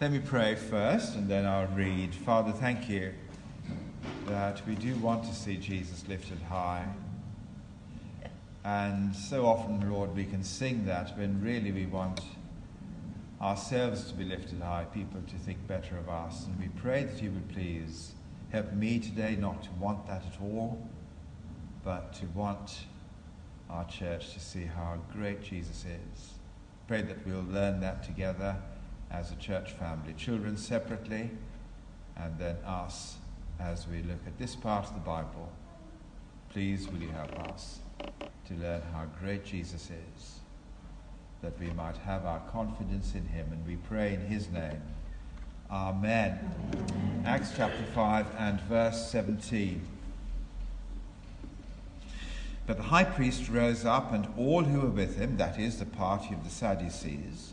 Let me pray first and then I'll read. Father, thank you that we do want to see Jesus lifted high. And so often, Lord, we can sing that when really we want ourselves to be lifted high, people to think better of us. And we pray that you would please help me today not to want that at all, but to want our church to see how great Jesus is. Pray that we'll learn that together as a church family, children separately, and then us as we look at this part of the Bible. Please, will you help us to learn how great Jesus is, that we might have our confidence in him, and we pray in his name. Amen. Amen. Acts chapter 5 and verse 17. But the high priest rose up, and all who were with him, that is, the party of the Sadducees,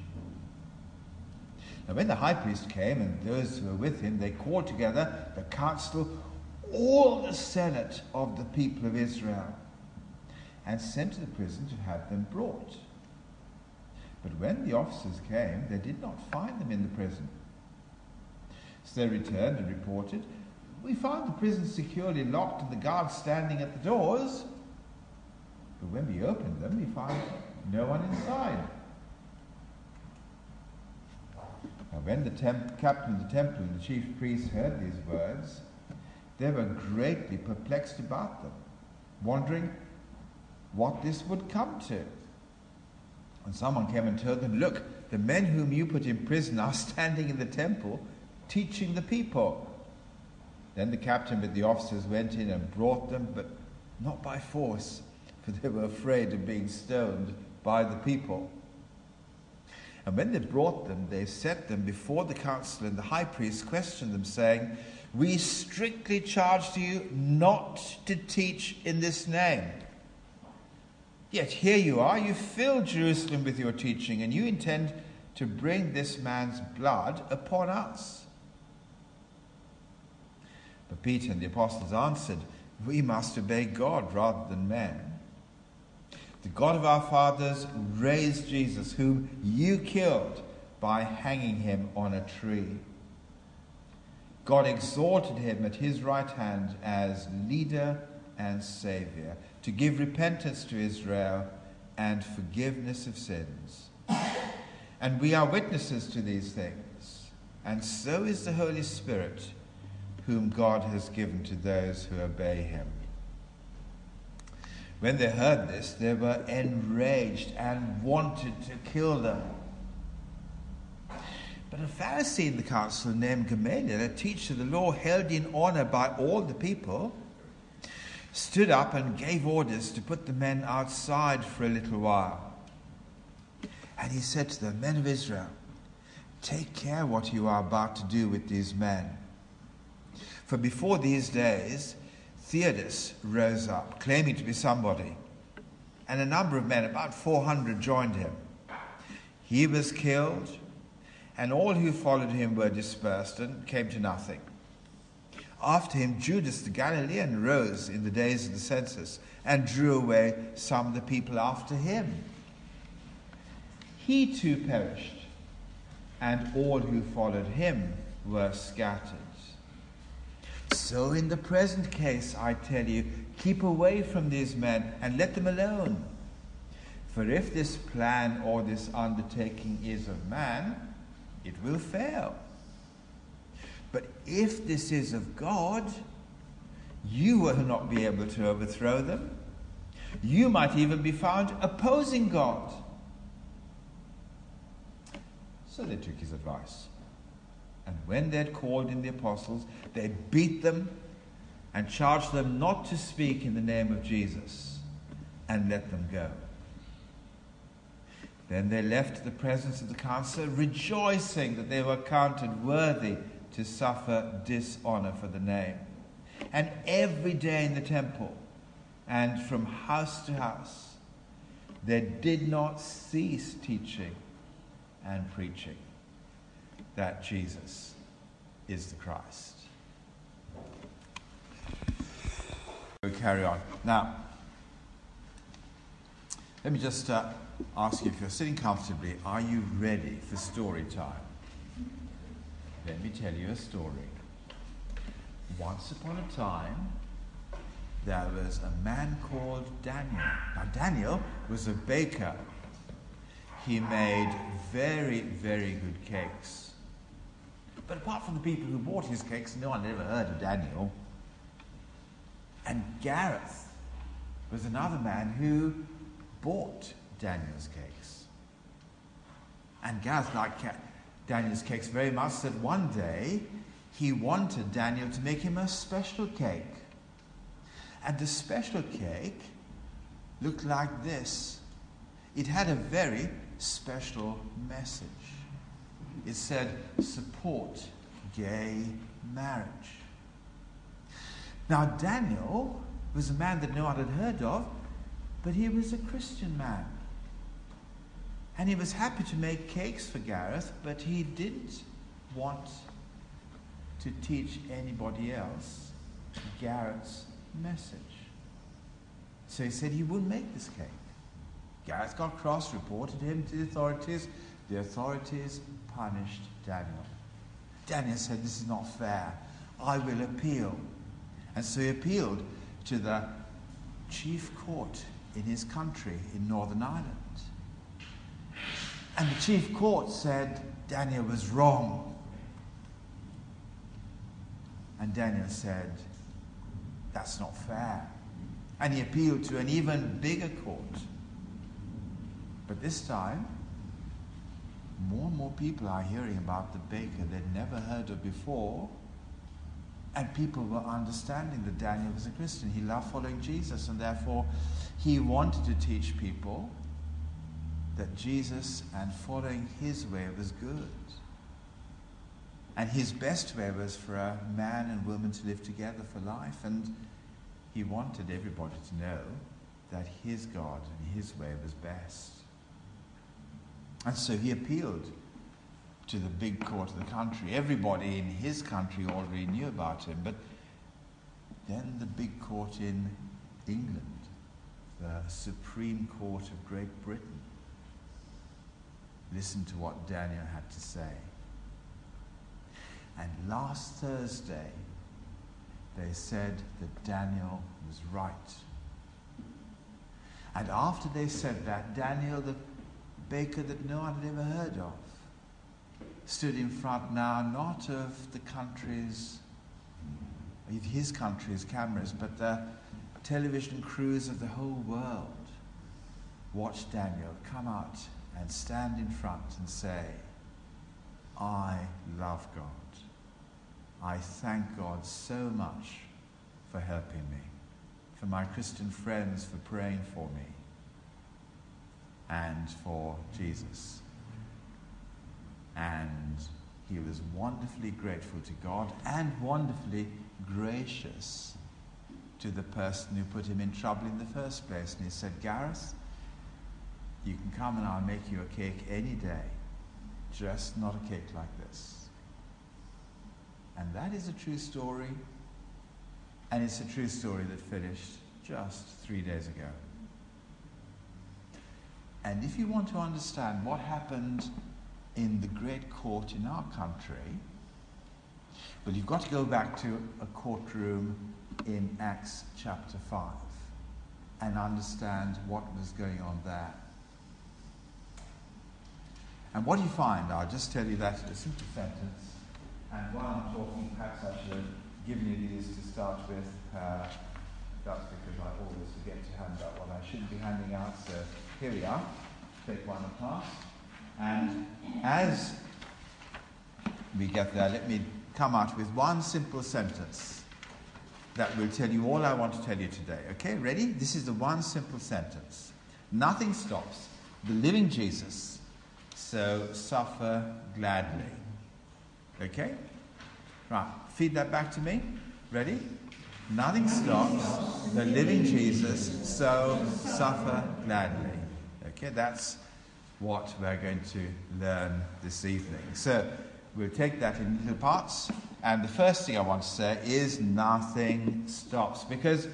Now, when the high priest came and those who were with him, they called together the council, all the senate of the people of Israel and sent to the prison to have them brought. But when the officers came, they did not find them in the prison. So they returned and reported, We found the prison securely locked and the guards standing at the doors. But when we opened them, we found no one inside. Now, when the captain of the temple and the chief priests heard these words, they were greatly perplexed about them, wondering what this would come to. And someone came and told them, Look, the men whom you put in prison are standing in the temple teaching the people. Then the captain with the officers went in and brought them, but not by force, for they were afraid of being stoned by the people. And when they brought them, they set them before the council, and the high priest questioned them, saying, We strictly charge you not to teach in this name. Yet here you are, you fill Jerusalem with your teaching, and you intend to bring this man's blood upon us. But Peter and the apostles answered, We must obey God rather than men. The God of our fathers raised Jesus, whom you killed by hanging him on a tree. God exalted him at his right hand as leader and savior to give repentance to Israel and forgiveness of sins. And we are witnesses to these things, and so is the Holy Spirit, whom God has given to those who obey him. When they heard this, they were enraged and wanted to kill them. But a Pharisee in the council named Gamaliel, a teacher of the law held in honor by all the people, stood up and gave orders to put the men outside for a little while. And he said to the men of Israel, Take care what you are about to do with these men. For before these days, Theudas rose up, claiming to be somebody, and a number of men, about 400, joined him. He was killed, and all who followed him were dispersed and came to nothing. After him, Judas the Galilean rose in the days of the census and drew away some of the people after him. He too perished, and all who followed him were scattered. So, in the present case, I tell you, keep away from these men and let them alone. For if this plan or this undertaking is of man, it will fail. But if this is of God, you will not be able to overthrow them. You might even be found opposing God. So they took his advice. And when they had called in the apostles, they beat them and charged them not to speak in the name of Jesus and let them go. Then they left the presence of the council, rejoicing that they were counted worthy to suffer dishonor for the name. and every day in the temple and from house to house, they did not cease teaching and preaching that Jesus is the Christ. We'll carry on. Now, let me just uh, ask you if you're sitting comfortably, are you ready for story time? Let me tell you a story. Once upon a time, there was a man called Daniel. Now, Daniel was a baker. He made very, very good cakes. But apart from the people who bought his cakes, no one had ever heard of Daniel. And Gareth was another man who bought Daniel's cakes. And Gareth liked Daniel's cakes very much so that one day he wanted Daniel to make him a special cake. And the special cake looked like this it had a very special message. It said, support gay marriage. Now, Daniel was a man that no one had heard of, but he was a Christian man. And he was happy to make cakes for Gareth, but he didn't want to teach anybody else Gareth's message. So he said he wouldn't make this cake. Gareth got cross, reported him to the authorities. The authorities punished Daniel. Daniel said, This is not fair. I will appeal. And so he appealed to the chief court in his country in Northern Ireland. And the chief court said Daniel was wrong. And Daniel said, That's not fair. And he appealed to an even bigger court. But this time, more and more people are hearing about the baker they'd never heard of before. And people were understanding that Daniel was a Christian. He loved following Jesus, and therefore he wanted to teach people that Jesus and following his way was good. And his best way was for a man and woman to live together for life. And he wanted everybody to know that his God and his way was best. And so he appealed to the big court of the country. Everybody in his country already knew about him, but then the big court in England, the Supreme Court of Great Britain, listened to what Daniel had to say. And last Thursday, they said that Daniel was right. And after they said that, Daniel, the baker that no one had ever heard of, stood in front now not of the country's, his country's cameras, but the television crews of the whole world watched Daniel come out and stand in front and say, I love God. I thank God so much for helping me, for my Christian friends for praying for me, and for Jesus. And he was wonderfully grateful to God and wonderfully gracious to the person who put him in trouble in the first place. And he said, Gareth, you can come and I'll make you a cake any day, just not a cake like this. And that is a true story. And it's a true story that finished just three days ago. And if you want to understand what happened in the great court in our country, well, you've got to go back to a courtroom in Acts chapter 5 and understand what was going on there. And what do you find, I'll just tell you that in a simple sentence. And while I'm talking, perhaps I should given you these to start with. Uh, that's because I always forget to hand out what I shouldn't be handing out. So here we are. Take one apart. And as we get there, let me come out with one simple sentence that will tell you all I want to tell you today. Okay, ready? This is the one simple sentence. Nothing stops the living Jesus, so suffer gladly. Okay? Right, feed that back to me. Ready? Nothing stops the living Jesus, so suffer gladly. Okay, that's what we're going to learn this evening. So we'll take that in little parts. And the first thing I want to say is nothing stops. Because,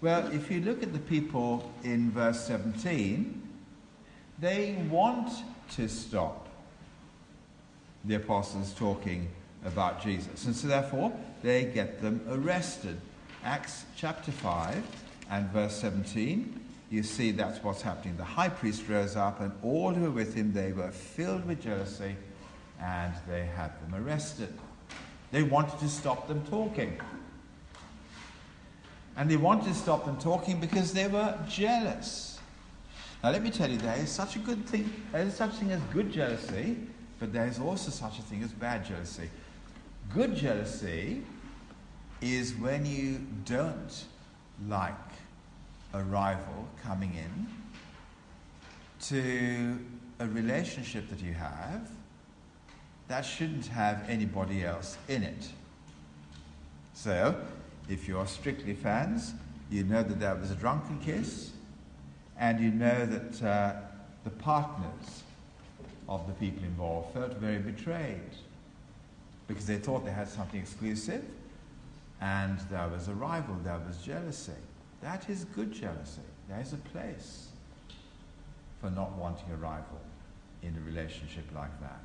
well, if you look at the people in verse 17, they want to stop the apostles talking about Jesus. And so, therefore, they get them arrested. Acts chapter 5 and verse 17, you see that's what's happening. The high priest rose up, and all who were with him, they were filled with jealousy, and they had them arrested. They wanted to stop them talking. And they wanted to stop them talking because they were jealous. Now, let me tell you, there is such a good thing, there is such a thing as good jealousy, but there is also such a thing as bad jealousy. Good jealousy is when you don't like a rival coming in to a relationship that you have that shouldn't have anybody else in it. So, if you're strictly fans, you know that there was a drunken kiss, and you know that uh, the partners of the people involved felt very betrayed because they thought they had something exclusive, and there was a rival, there was jealousy. That is good jealousy. There is a place for not wanting a rival in a relationship like that.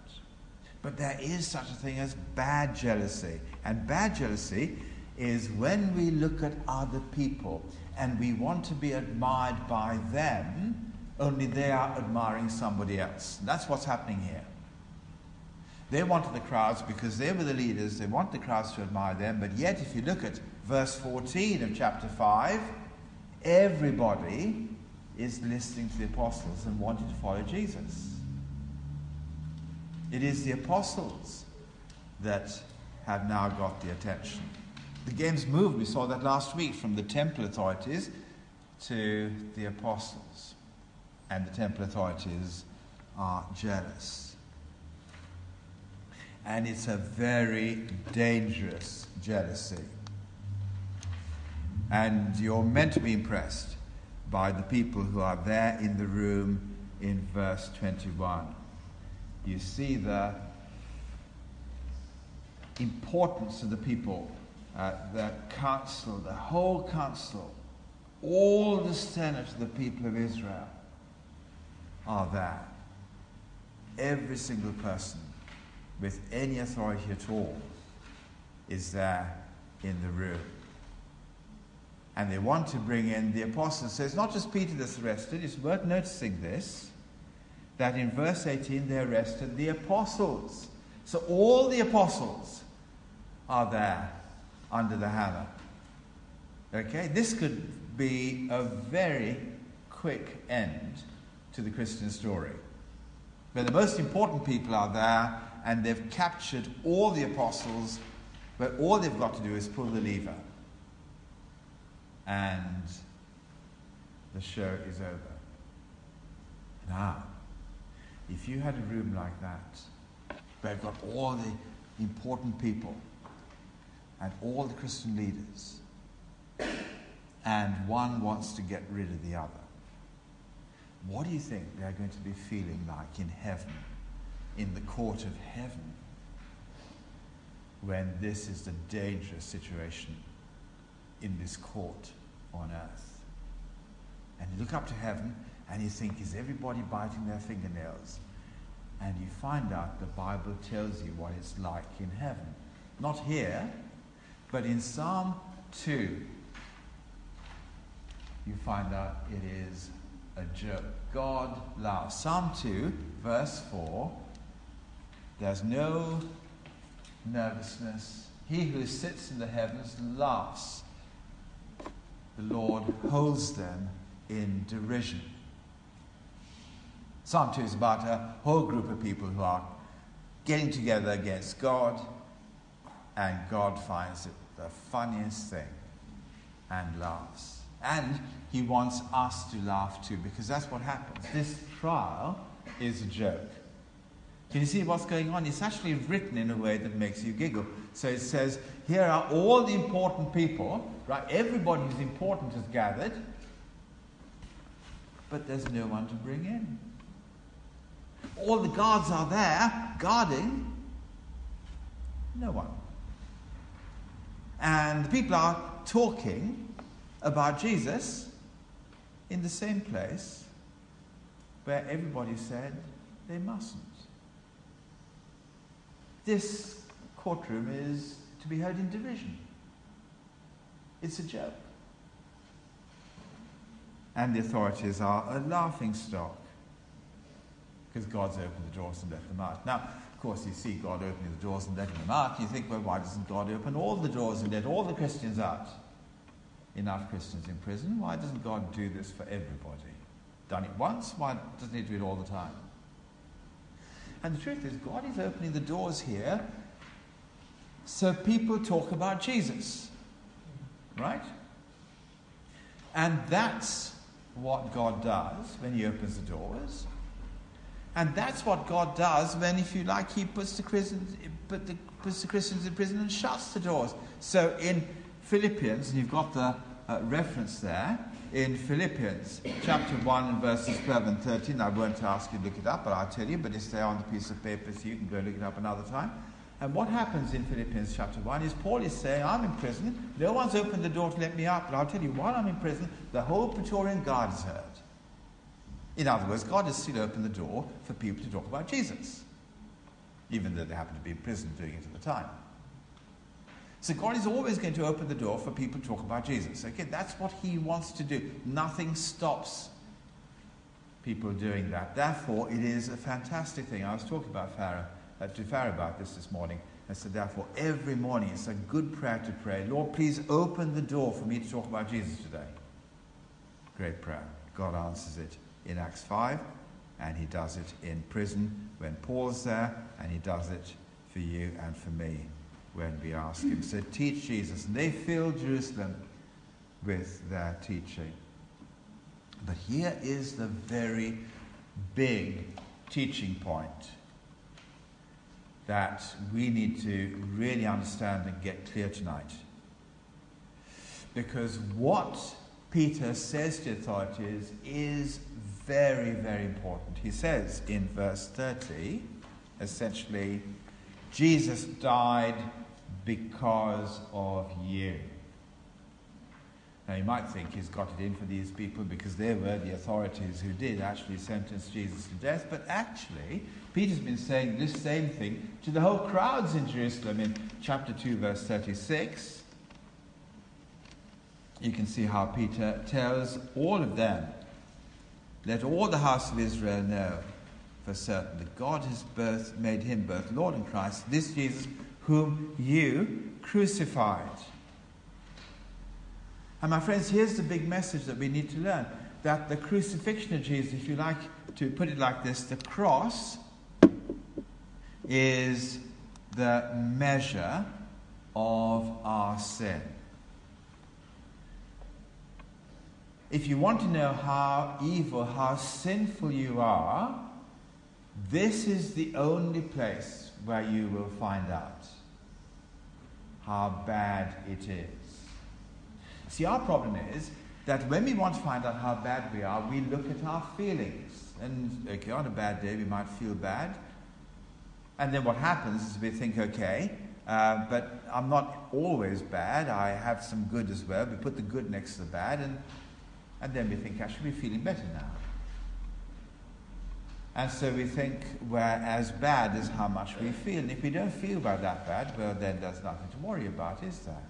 But there is such a thing as bad jealousy. And bad jealousy is when we look at other people and we want to be admired by them, only they are admiring somebody else. That's what's happening here. They wanted the crowds because they were the leaders, they want the crowds to admire them, but yet, if you look at verse 14 of chapter 5, everybody is listening to the apostles and wanting to follow Jesus. It is the apostles that have now got the attention. The game's moved, we saw that last week, from the temple authorities to the apostles. And the temple authorities are jealous. And it's a very dangerous jealousy. And you're meant to be impressed by the people who are there in the room in verse 21 you see the importance of the people, uh, the council, the whole council, all the senate of the people of Israel are there. Every single person with any authority at all is there in the room. And they want to bring in the apostles. So it's not just Peter that's arrested, it's worth noticing this that in verse 18 they arrested the apostles. So all the apostles are there under the hammer. Okay, this could be a very quick end to the Christian story. But the most important people are there and they've captured all the apostles, but all they've got to do is pull the lever. And the show is over. Now, ah, if you had a room like that, where you've got all the important people and all the Christian leaders, and one wants to get rid of the other, what do you think they're going to be feeling like in heaven, in the court of heaven, when this is the dangerous situation in this court on earth? And you look up to heaven and you think, is everybody biting their fingernails? And you find out the Bible tells you what it's like in heaven. Not here, but in Psalm 2, you find out it is a joke. God laughs. Psalm 2, verse 4 there's no nervousness. He who sits in the heavens laughs. The Lord holds them in derision. Psalm 2 is about a whole group of people who are getting together against God, and God finds it the funniest thing and laughs. And he wants us to laugh too, because that's what happens. This trial is a joke. Can you see what's going on? It's actually written in a way that makes you giggle. So it says, here are all the important people, right? Everybody who's important is gathered, but there's no one to bring in. All the guards are there guarding, no one. And the people are talking about Jesus in the same place where everybody said they mustn't. This courtroom is to be heard in derision. It's a joke. And the authorities are a laughing stock because God's opened the doors and let them out. Now, of course, you see God opening the doors and letting them out. You think, well, why doesn't God open all the doors and let all the Christians out? Enough Christians in prison. Why doesn't God do this for everybody? Done it once, why doesn't He do it all the time? And the truth is, God is opening the doors here so people talk about Jesus. Right? And that's what God does when He opens the doors. And that's what God does when, if you like, He puts the Christians, put the, puts the Christians in prison and shuts the doors. So in Philippians, and you've got the uh, reference there, in Philippians chapter 1 and verses 12 and 13. I won't ask you to look it up, but I'll tell you, but it's there on the piece of paper so you can go look it up another time. And what happens in Philippians chapter 1 is Paul is saying, I'm in prison. No one's opened the door to let me out, but I'll tell you, while I'm in prison, the whole Praetorian Guard is heard. In other words, God has still opened the door for people to talk about Jesus, even though they happen to be in prison doing it at the time. So God is always going to open the door for people to talk about Jesus. Okay, that's what He wants to do. Nothing stops people doing that. Therefore, it is a fantastic thing. I was talking about Pharaoh, uh, to Pharaoh about this this morning. I said, therefore, every morning it's a good prayer to pray. Lord, please open the door for me to talk about Jesus today. Great prayer. God answers it in Acts 5, and He does it in prison when Paul's there, and He does it for you and for me when we ask him. So teach Jesus. And they filled Jerusalem with their teaching. But here is the very big teaching point that we need to really understand and get clear tonight. Because what Peter says to authorities is very, very important. He says in verse 30, essentially, Jesus died because of you. Now, you might think he's got it in for these people because they were the authorities who did actually sentence Jesus to death, but actually, Peter's been saying this same thing to the whole crowds in Jerusalem in chapter 2, verse 36. You can see how Peter tells all of them, let all the house of Israel know for certain that God has both made him both Lord and Christ, this Jesus whom you crucified. And my friends, here's the big message that we need to learn that the crucifixion of Jesus, if you like to put it like this, the cross is the measure of our sin. If you want to know how evil, how sinful you are, this is the only place where you will find out how bad it is. See, our problem is that when we want to find out how bad we are, we look at our feelings. And, okay, on a bad day, we might feel bad. And then what happens is we think, okay, uh, but I'm not always bad. I have some good as well. We put the good next to the bad, and, and then we think, I should be feeling better now. And so we think we're as bad as how much we feel. And if we don't feel about that bad, well, then there's nothing to worry about, is there?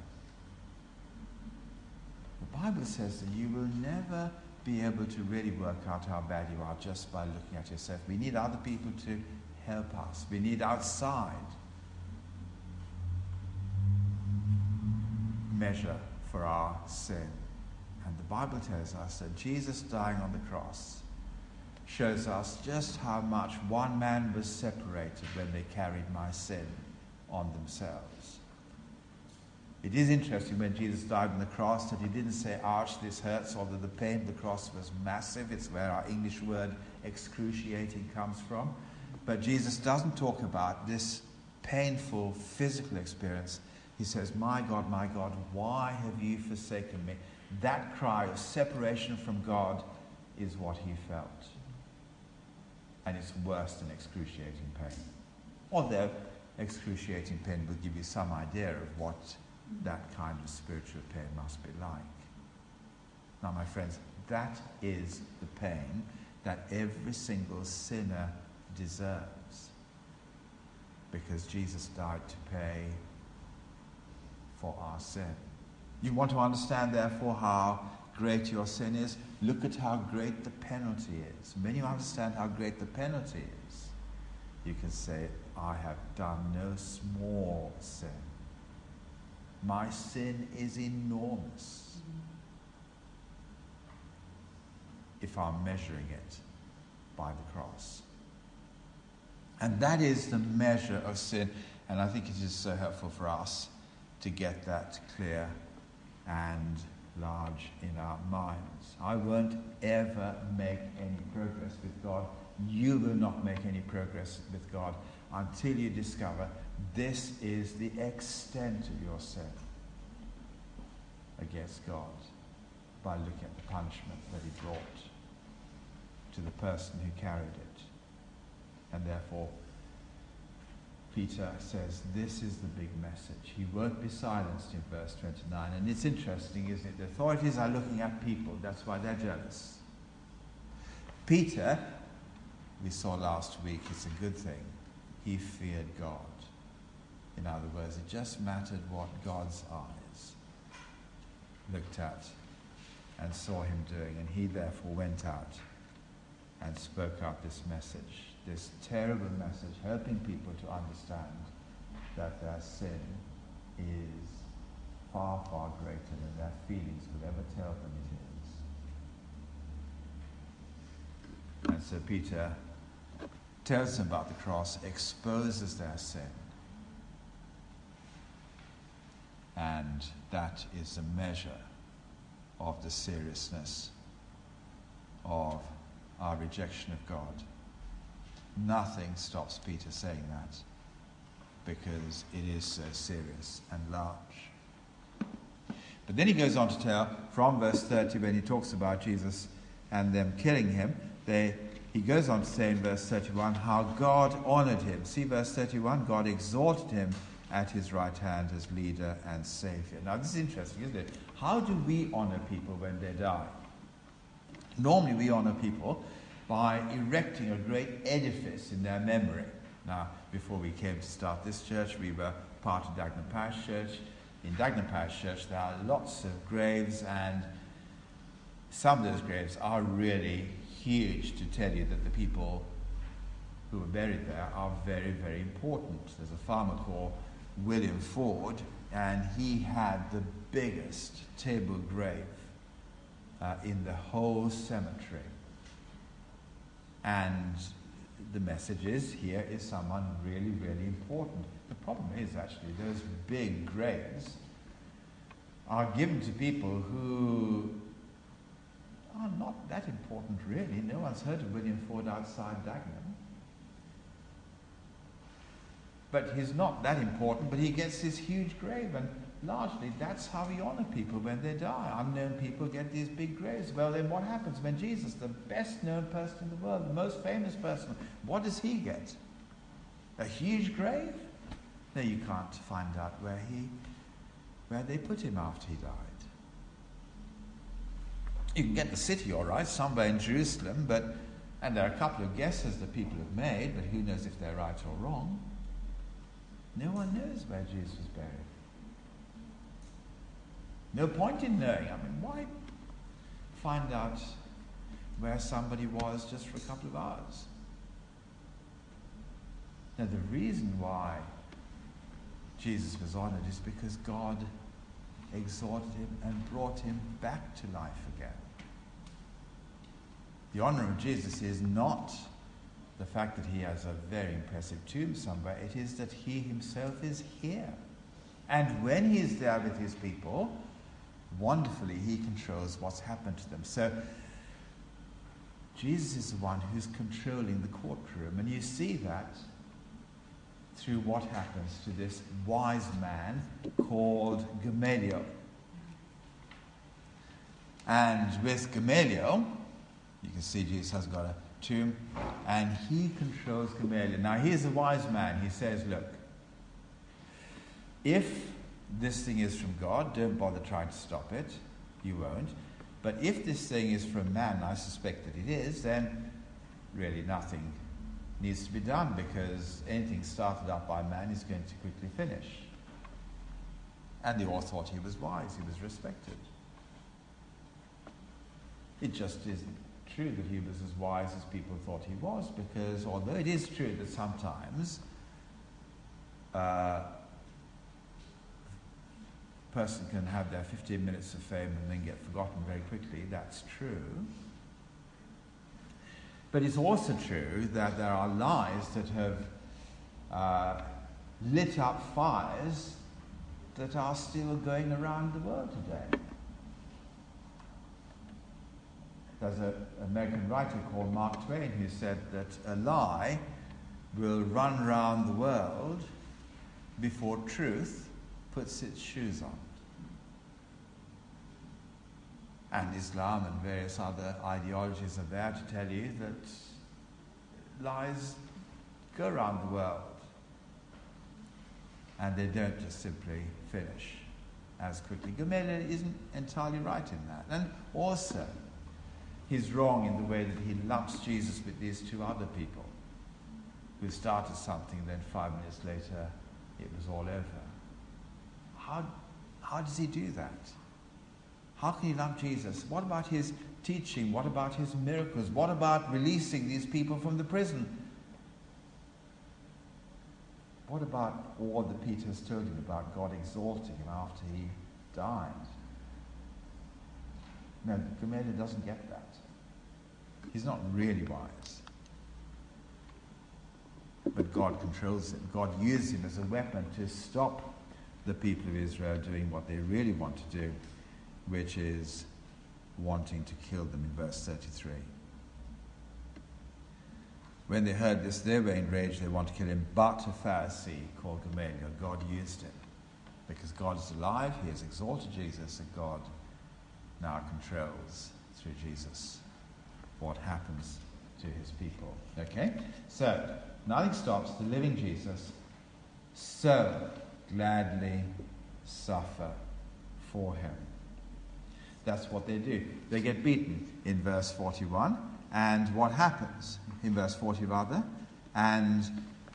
The Bible says that you will never be able to really work out how bad you are just by looking at yourself. We need other people to help us. We need outside measure for our sin. And the Bible tells us that Jesus dying on the cross shows us just how much one man was separated when they carried my sin on themselves. It is interesting when Jesus died on the cross that he didn't say, ouch, this hurts, although the pain of the cross was massive. It's where our English word excruciating comes from. But Jesus doesn't talk about this painful physical experience. He says, My God, my God, why have you forsaken me? That cry of separation from God is what he felt. And it's worse than excruciating pain. Although excruciating pain will give you some idea of what that kind of spiritual pain must be like. Now, my friends, that is the pain that every single sinner deserves. Because Jesus died to pay for our sin. You want to understand, therefore, how great your sin is? Look at how great the penalty is. When you understand how great the penalty is, you can say, I have done no small sin. My sin is enormous if I'm measuring it by the cross. And that is the measure of sin. And I think it is so helpful for us to get that clear and large in our minds. I won't ever make any progress with God. You will not make any progress with God until you discover this is the extent of your sin against God by looking at the punishment that He brought to the person who carried it. And therefore, Peter says this is the big message. He won't be silenced in verse 29. And it's interesting, isn't it? The authorities are looking at people. That's why they're jealous. Peter, we saw last week, it's a good thing. He feared God. In other words, it just mattered what God's eyes looked at and saw him doing. And he therefore went out and spoke out this message this terrible message, helping people to understand that their sin is far, far greater than their feelings could ever tell them it is. And so Peter tells them about the cross, exposes their sin. And that is a measure of the seriousness of our rejection of God. Nothing stops Peter saying that because it is so serious and large. But then he goes on to tell from verse 30 when he talks about Jesus and them killing him, they, he goes on to say in verse 31 how God honored him. See verse 31 God exalted him at his right hand as leader and savior. Now, this is interesting, isn't it? How do we honor people when they die? Normally, we honor people by erecting a great edifice in their memory. Now, before we came to start this church, we were part of Dagenham Parish Church. In Dagenham Parish Church, there are lots of graves, and some of those graves are really huge to tell you that the people who were buried there are very, very important. There's a farmer called William Ford, and he had the biggest table grave uh, in the whole cemetery. And the message is here is someone really, really important. The problem is actually those big graves are given to people who are not that important really. No one's heard of William Ford outside Dagenham. But he's not that important, but he gets this huge grave and largely that's how we honor people when they die. Unknown people get these big graves. Well, then what happens when Jesus, the best known person in the world, the most famous person, what does he get? A huge grave? No, you can't find out where he, where they put him after he died. You can get the city all right, somewhere in Jerusalem, but and there are a couple of guesses that people have made, but who knows if they're right or wrong? No one knows where Jesus was buried. No point in knowing. I mean, why find out where somebody was just for a couple of hours? Now, the reason why Jesus was honored is because God exalted him and brought him back to life again. The honor of Jesus is not the fact that he has a very impressive tomb somewhere, it is that he himself is here. And when he is there with his people, wonderfully, he controls what's happened to them. So, Jesus is the one who's controlling the courtroom. And you see that through what happens to this wise man called Gamaliel. And with Gamaliel, you can see Jesus has got a tomb, and he controls Gamaliel. Now, he's a wise man. He says, Look, if this thing is from God, don't bother trying to stop it. You won't. But if this thing is from man, I suspect that it is, then really nothing needs to be done because anything started up by man is going to quickly finish. And the author thought he was wise, he was respected. It just isn't true that he was as wise as people thought he was because although it is true that sometimes uh, person can have their 15 minutes of fame and then get forgotten very quickly. That's true. But it's also true that there are lies that have uh, lit up fires that are still going around the world today. There's an American writer called Mark Twain who said that a lie will run around the world before truth puts its shoes on. And Islam and various other ideologies are there to tell you that lies go around the world. And they don't just simply finish as quickly. Gamaliel isn't entirely right in that. And also, he's wrong in the way that he lumps Jesus with these two other people who started something, and then five minutes later it was all over. How, how does he do that? How can he love Jesus? What about his teaching? What about his miracles? What about releasing these people from the prison? What about all that Peter has told him about God exalting him after he died? No, Gamaliel doesn't get that. He's not really wise. But God controls him. God uses him as a weapon to stop the people of Israel doing what they really want to do, which is wanting to kill them in verse 33. When they heard this, they were enraged. They wanted to kill him. But a Pharisee called Gamaliel, God used him. Because God is alive, he has exalted Jesus, and God now controls through Jesus what happens to his people. Okay? So, nothing stops the living Jesus so gladly suffer for him. That's what they do. They get beaten in verse 41. And what happens? In verse 40, rather. And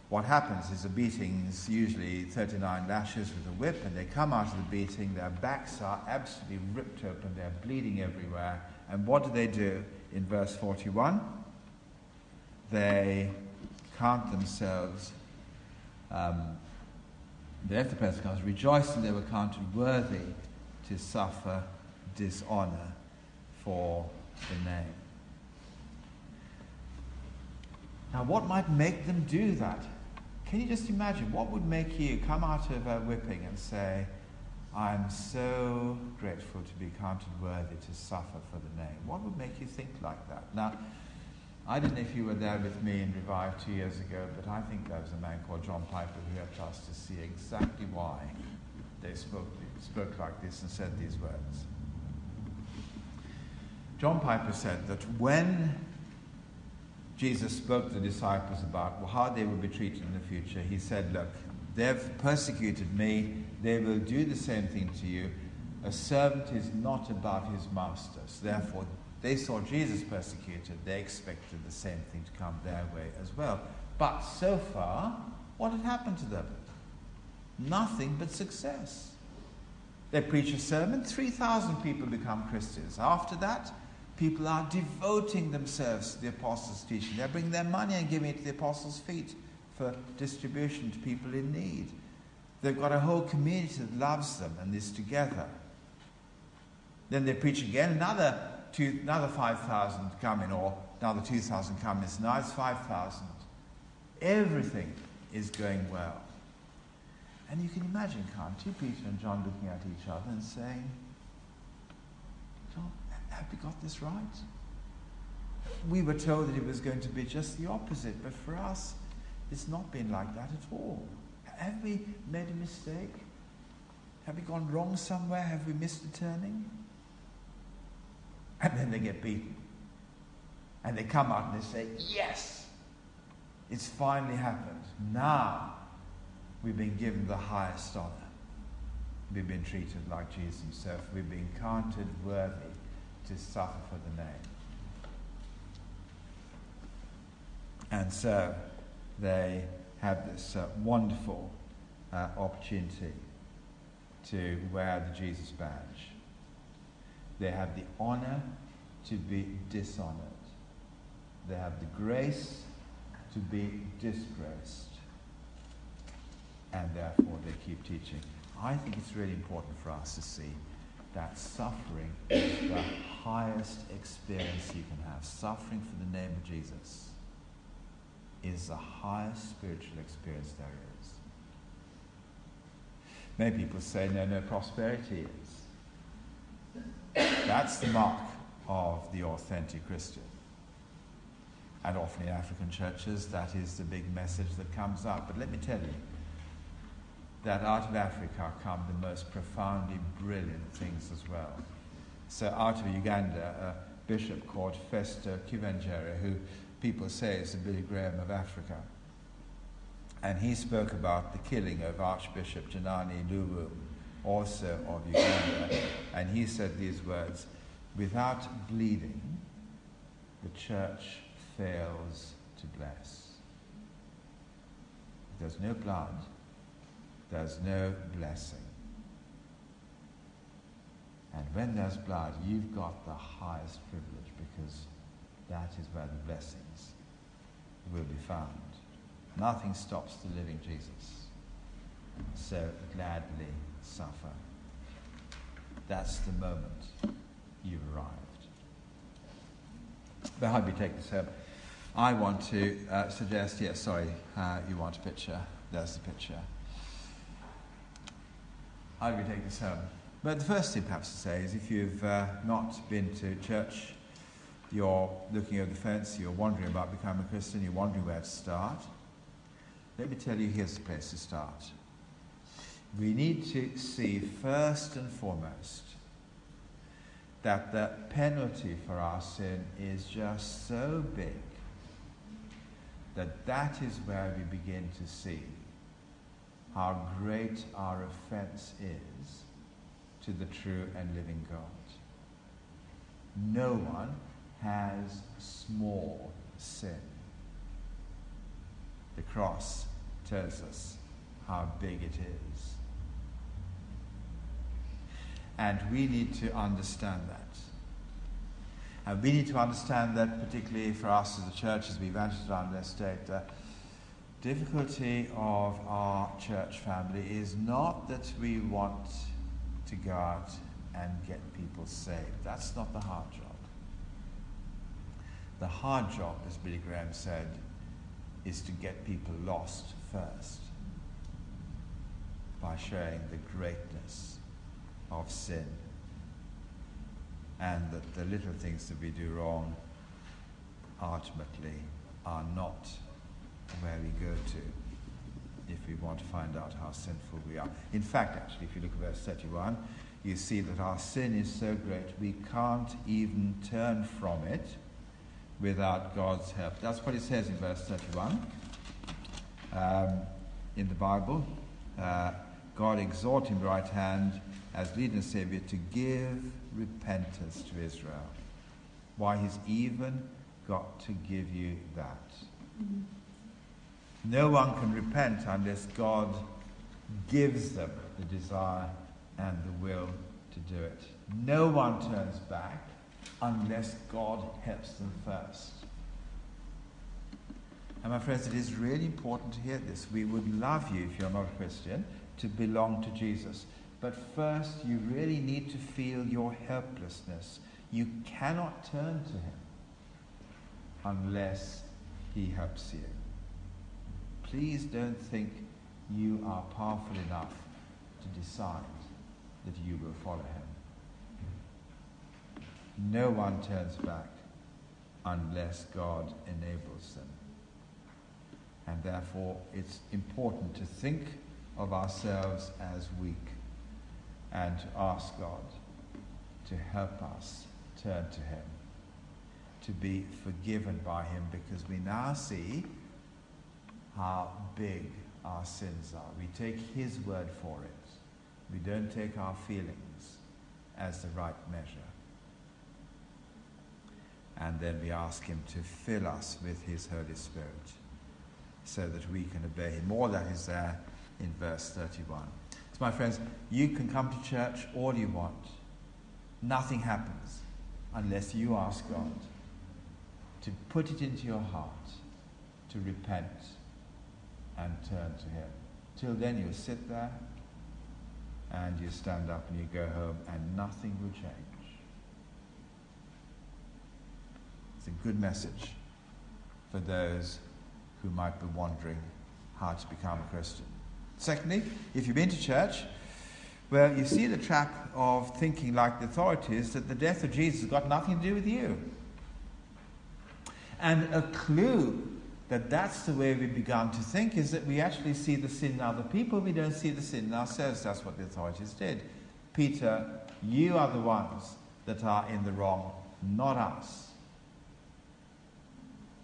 what happens is the beating is usually 39 lashes with a whip, and they come out of the beating, their backs are absolutely ripped open, they're bleeding everywhere. And what do they do in verse 41? They count themselves um, the after Pentecost, rejoicing they were counted worthy to suffer dishonor for the name. Now, what might make them do that? Can you just imagine? What would make you come out of a whipping and say, I'm so grateful to be counted worthy to suffer for the name? What would make you think like that? Now, I don't know if you were there with me in Revive two years ago, but I think there was a man called John Piper who helped us to see exactly why they spoke, spoke like this and said these words. John Piper said that when Jesus spoke to the disciples about how they would be treated in the future, he said, Look, they've persecuted me, they will do the same thing to you. A servant is not above his master. So therefore, they saw Jesus persecuted, they expected the same thing to come their way as well. But so far, what had happened to them? Nothing but success. They preach a sermon, 3,000 people become Christians. After that, people are devoting themselves to the apostles' teaching. They bring their money and giving it to the apostles' feet for distribution to people in need. They've got a whole community that loves them and is together. Then they preach again, another two, another 5,000 come in, or another 2,000 come in. Now it's 5,000. Everything is going well. And you can imagine, can't you, Peter and John looking at each other and saying, John, have we got this right? we were told that it was going to be just the opposite, but for us, it's not been like that at all. Have we made a mistake? Have we gone wrong somewhere? Have we missed a turning? And then they get beaten. And they come out and they say, Yes, it's finally happened. Now we've been given the highest honor. We've been treated like Jesus himself. We've been counted worthy to suffer for the name. And so they have this uh, wonderful uh, opportunity to wear the Jesus badge. They have the honor to be dishonored. They have the grace to be disgraced. And therefore they keep teaching. I think it's really important for us to see that suffering is the highest experience you can have. Suffering for the name of Jesus is the highest spiritual experience there is. Many people say, no, no, prosperity is. That's the mark of the authentic Christian. And often in African churches, that is the big message that comes up. But let me tell you that out of Africa come the most profoundly brilliant things as well. So out of Uganda, a bishop called Festo Kivengere, who people say is the Billy Graham of Africa. And he spoke about the killing of Archbishop Janani Luwum, also of Uganda. And he said these words Without bleeding, the church fails to bless. If there's no blood, there's no blessing. And when there's blood, you've got the highest privilege because that is where the blessings will be found. Nothing stops the living Jesus. So gladly suffer. That's the moment you've arrived. But how do we take this home? I want to uh, suggest, yes, sorry, uh, you want a picture. There's the picture. How do we take this home? But the first thing perhaps to say is if you've uh, not been to church you're looking over the fence, you're wondering about becoming a Christian, you're wondering where to start, let me tell you here's the place to start. We need to see first and foremost that the penalty for our sin is just so big that that is where we begin to see how great our offense is to the true and living God. No one has small sin. The cross tells us how big it is. And we need to understand that. And we need to understand that, particularly for us as a church, as we evangelise around the estate, the difficulty of our church family is not that we want to go out and get people saved. That's not the hard job. The hard job, as Billy Graham said, is to get people lost first by showing the greatness of sin and that the little things that we do wrong ultimately are not where we go to if we want to find out how sinful we are. In fact, actually, if you look at verse 31, you see that our sin is so great we can't even turn from it without God's help. That's what it says in verse 31 um, in the Bible. Uh, God exhort him right hand as leader and Savior to give repentance to Israel. Why he's even got to give you that. Mm-hmm. No one can repent unless God gives them the desire and the will to do it. No one turns back unless God helps them first. And my friends, it is really important to hear this. We would love you, if you're not a Christian, to belong to Jesus. But first, you really need to feel your helplessness. You cannot turn to Him unless He helps you. Please don't think you are powerful enough to decide that you will follow Him. No one turns back unless God enables them. And therefore, it's important to think of ourselves as weak and to ask God to help us turn to Him, to be forgiven by Him, because we now see how big our sins are. We take His word for it. We don't take our feelings as the right measure. And then we ask Him to fill us with His Holy Spirit so that we can obey Him. All that is there in verse 31. So, my friends, you can come to church all you want. Nothing happens unless you ask God to put it into your heart to repent and turn to Him. Till then, you sit there and you stand up and you go home, and nothing will change. It's a good message for those who might be wondering how to become a Christian. Secondly, if you've been to church, well, you see the trap of thinking like the authorities that the death of Jesus has got nothing to do with you. And a clue that that's the way we've begun to think is that we actually see the sin in other people, we don't see the sin in ourselves. That's what the authorities did. Peter, you are the ones that are in the wrong, not us.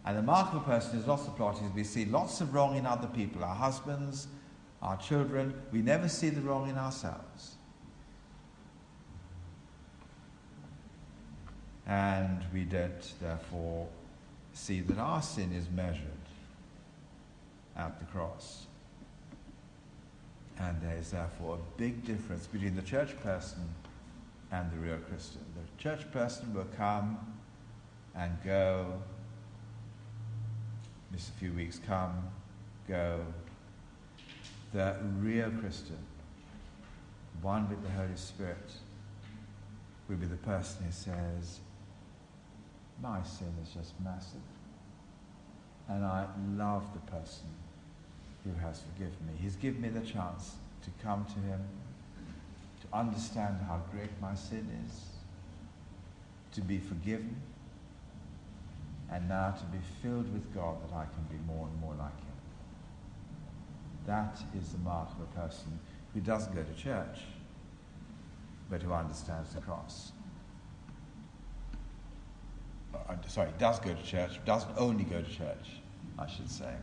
And the mark of a person is lots of plot is we see lots of wrong in other people, our husbands, our children. We never see the wrong in ourselves. And we don't, therefore, see that our sin is measured at the cross. And there is therefore a big difference between the church person and the real Christian. The church person will come and go, miss a few weeks, come, go. The real Christian, one with the Holy Spirit, will be the person who says, My sin is just massive. And I love the person who has forgiven me. He's given me the chance to come to Him, to understand how great my sin is, to be forgiven, and now to be filled with God that I can be more and more like Him. That is the mark of a person who doesn't go to church, but who understands the cross. Uh, sorry, does go to church, doesn't only go to church, I should say.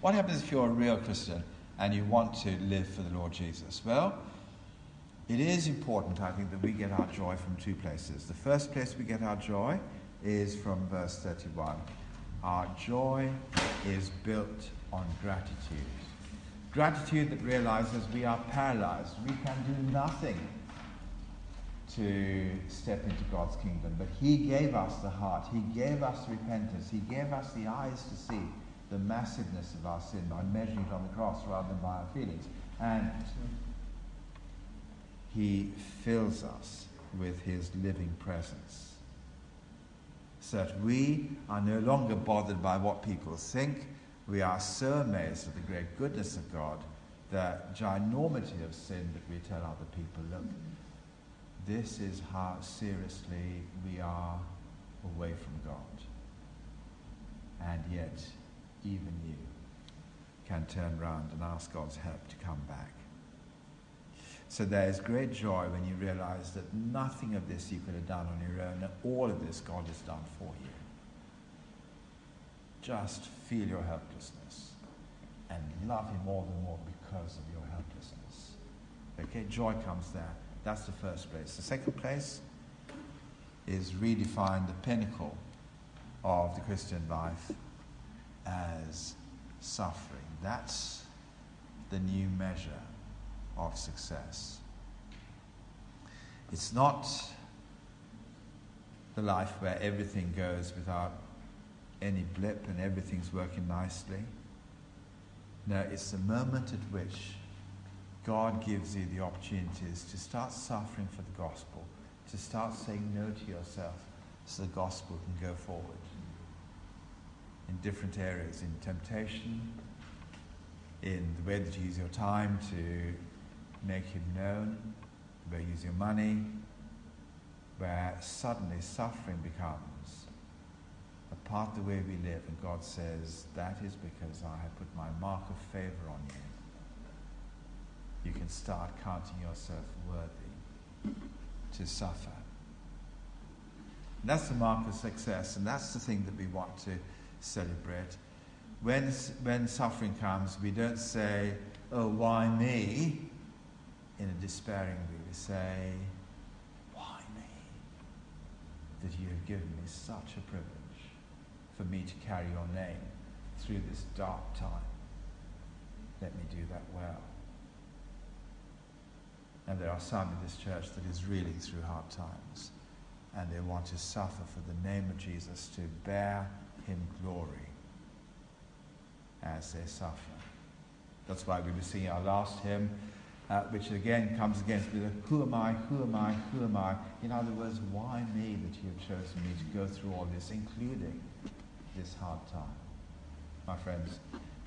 What happens if you're a real Christian and you want to live for the Lord Jesus? Well, it is important, I think, that we get our joy from two places. The first place we get our joy is from verse 31. Our joy is built on gratitude. Gratitude that realizes we are paralyzed. We can do nothing to step into God's kingdom. But He gave us the heart, He gave us repentance, He gave us the eyes to see the massiveness of our sin by measuring it on the cross rather than by our feelings. And He fills us with His living presence. So that we are no longer bothered by what people think. We are so amazed at the great goodness of God, the ginormity of sin that we tell other people, look, this is how seriously we are away from God. And yet, even you can turn round and ask God's help to come back. So there is great joy when you realize that nothing of this you could have done on your own, all of this God has done for you. Just feel your helplessness and love Him more than more because of your helplessness. Okay, joy comes there. That's the first place. The second place is redefine the pinnacle of the Christian life as suffering. That's the new measure of success. It's not the life where everything goes without any blip and everything's working nicely. No, it's the moment at which God gives you the opportunities to start suffering for the gospel, to start saying no to yourself so the gospel can go forward in different areas in temptation, in the way that you use your time to make Him known, where you use your money, where suddenly suffering becomes apart the way we live. And God says, That is because I have put my mark of favor on you. You can start counting yourself worthy to suffer. And that's the mark of success, and that's the thing that we want to celebrate. When, when suffering comes, we don't say, Oh, why me? in a despairing way. We say, Why me? That you have given me such a privilege for me to carry your name through this dark time. Let me do that well. And there are some in this church that is reeling through hard times and they want to suffer for the name of Jesus to bear him glory as they suffer. That's why we were singing our last hymn, uh, which again comes against the who am I, who am I, who am I? In other words, why me that you have chosen me to go through all this, including this hard time? My friends,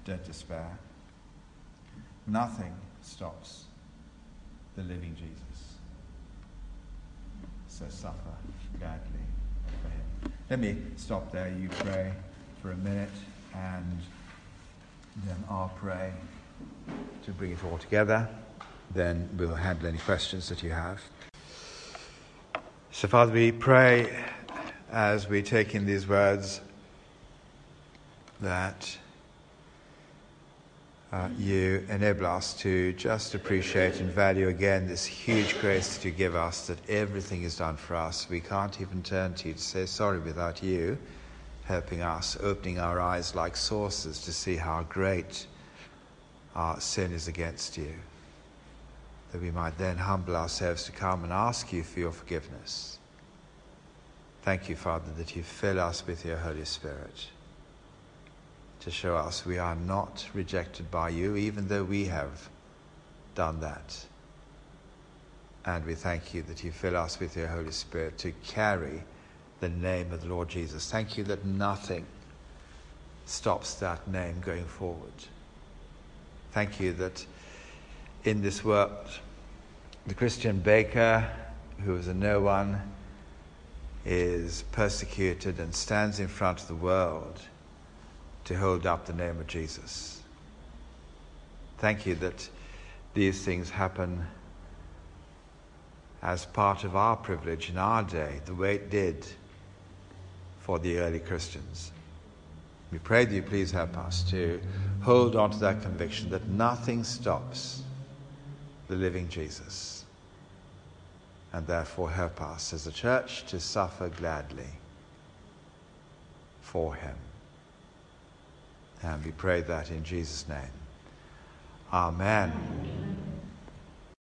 don't despair. Nothing stops the living Jesus. So suffer gladly for him. Let me stop there. You pray for a minute, and then I'll pray to bring it all together. Then we'll handle any questions that you have. So, Father, we pray as we take in these words that uh, you enable us to just appreciate and value again this huge grace that you give us, that everything is done for us. We can't even turn to you to say sorry without you helping us, opening our eyes like saucers to see how great our sin is against you. That we might then humble ourselves to come and ask you for your forgiveness. Thank you, Father, that you fill us with your Holy Spirit to show us we are not rejected by you, even though we have done that. And we thank you that you fill us with your Holy Spirit to carry the name of the Lord Jesus. Thank you that nothing stops that name going forward. Thank you that in this world, the Christian baker, who is a no one, is persecuted and stands in front of the world to hold up the name of Jesus. Thank you that these things happen as part of our privilege in our day, the way it did for the early Christians. We pray that you please help us to hold on to that conviction that nothing stops the living Jesus. And therefore, help us as a church to suffer gladly for him. And we pray that in Jesus' name. Amen.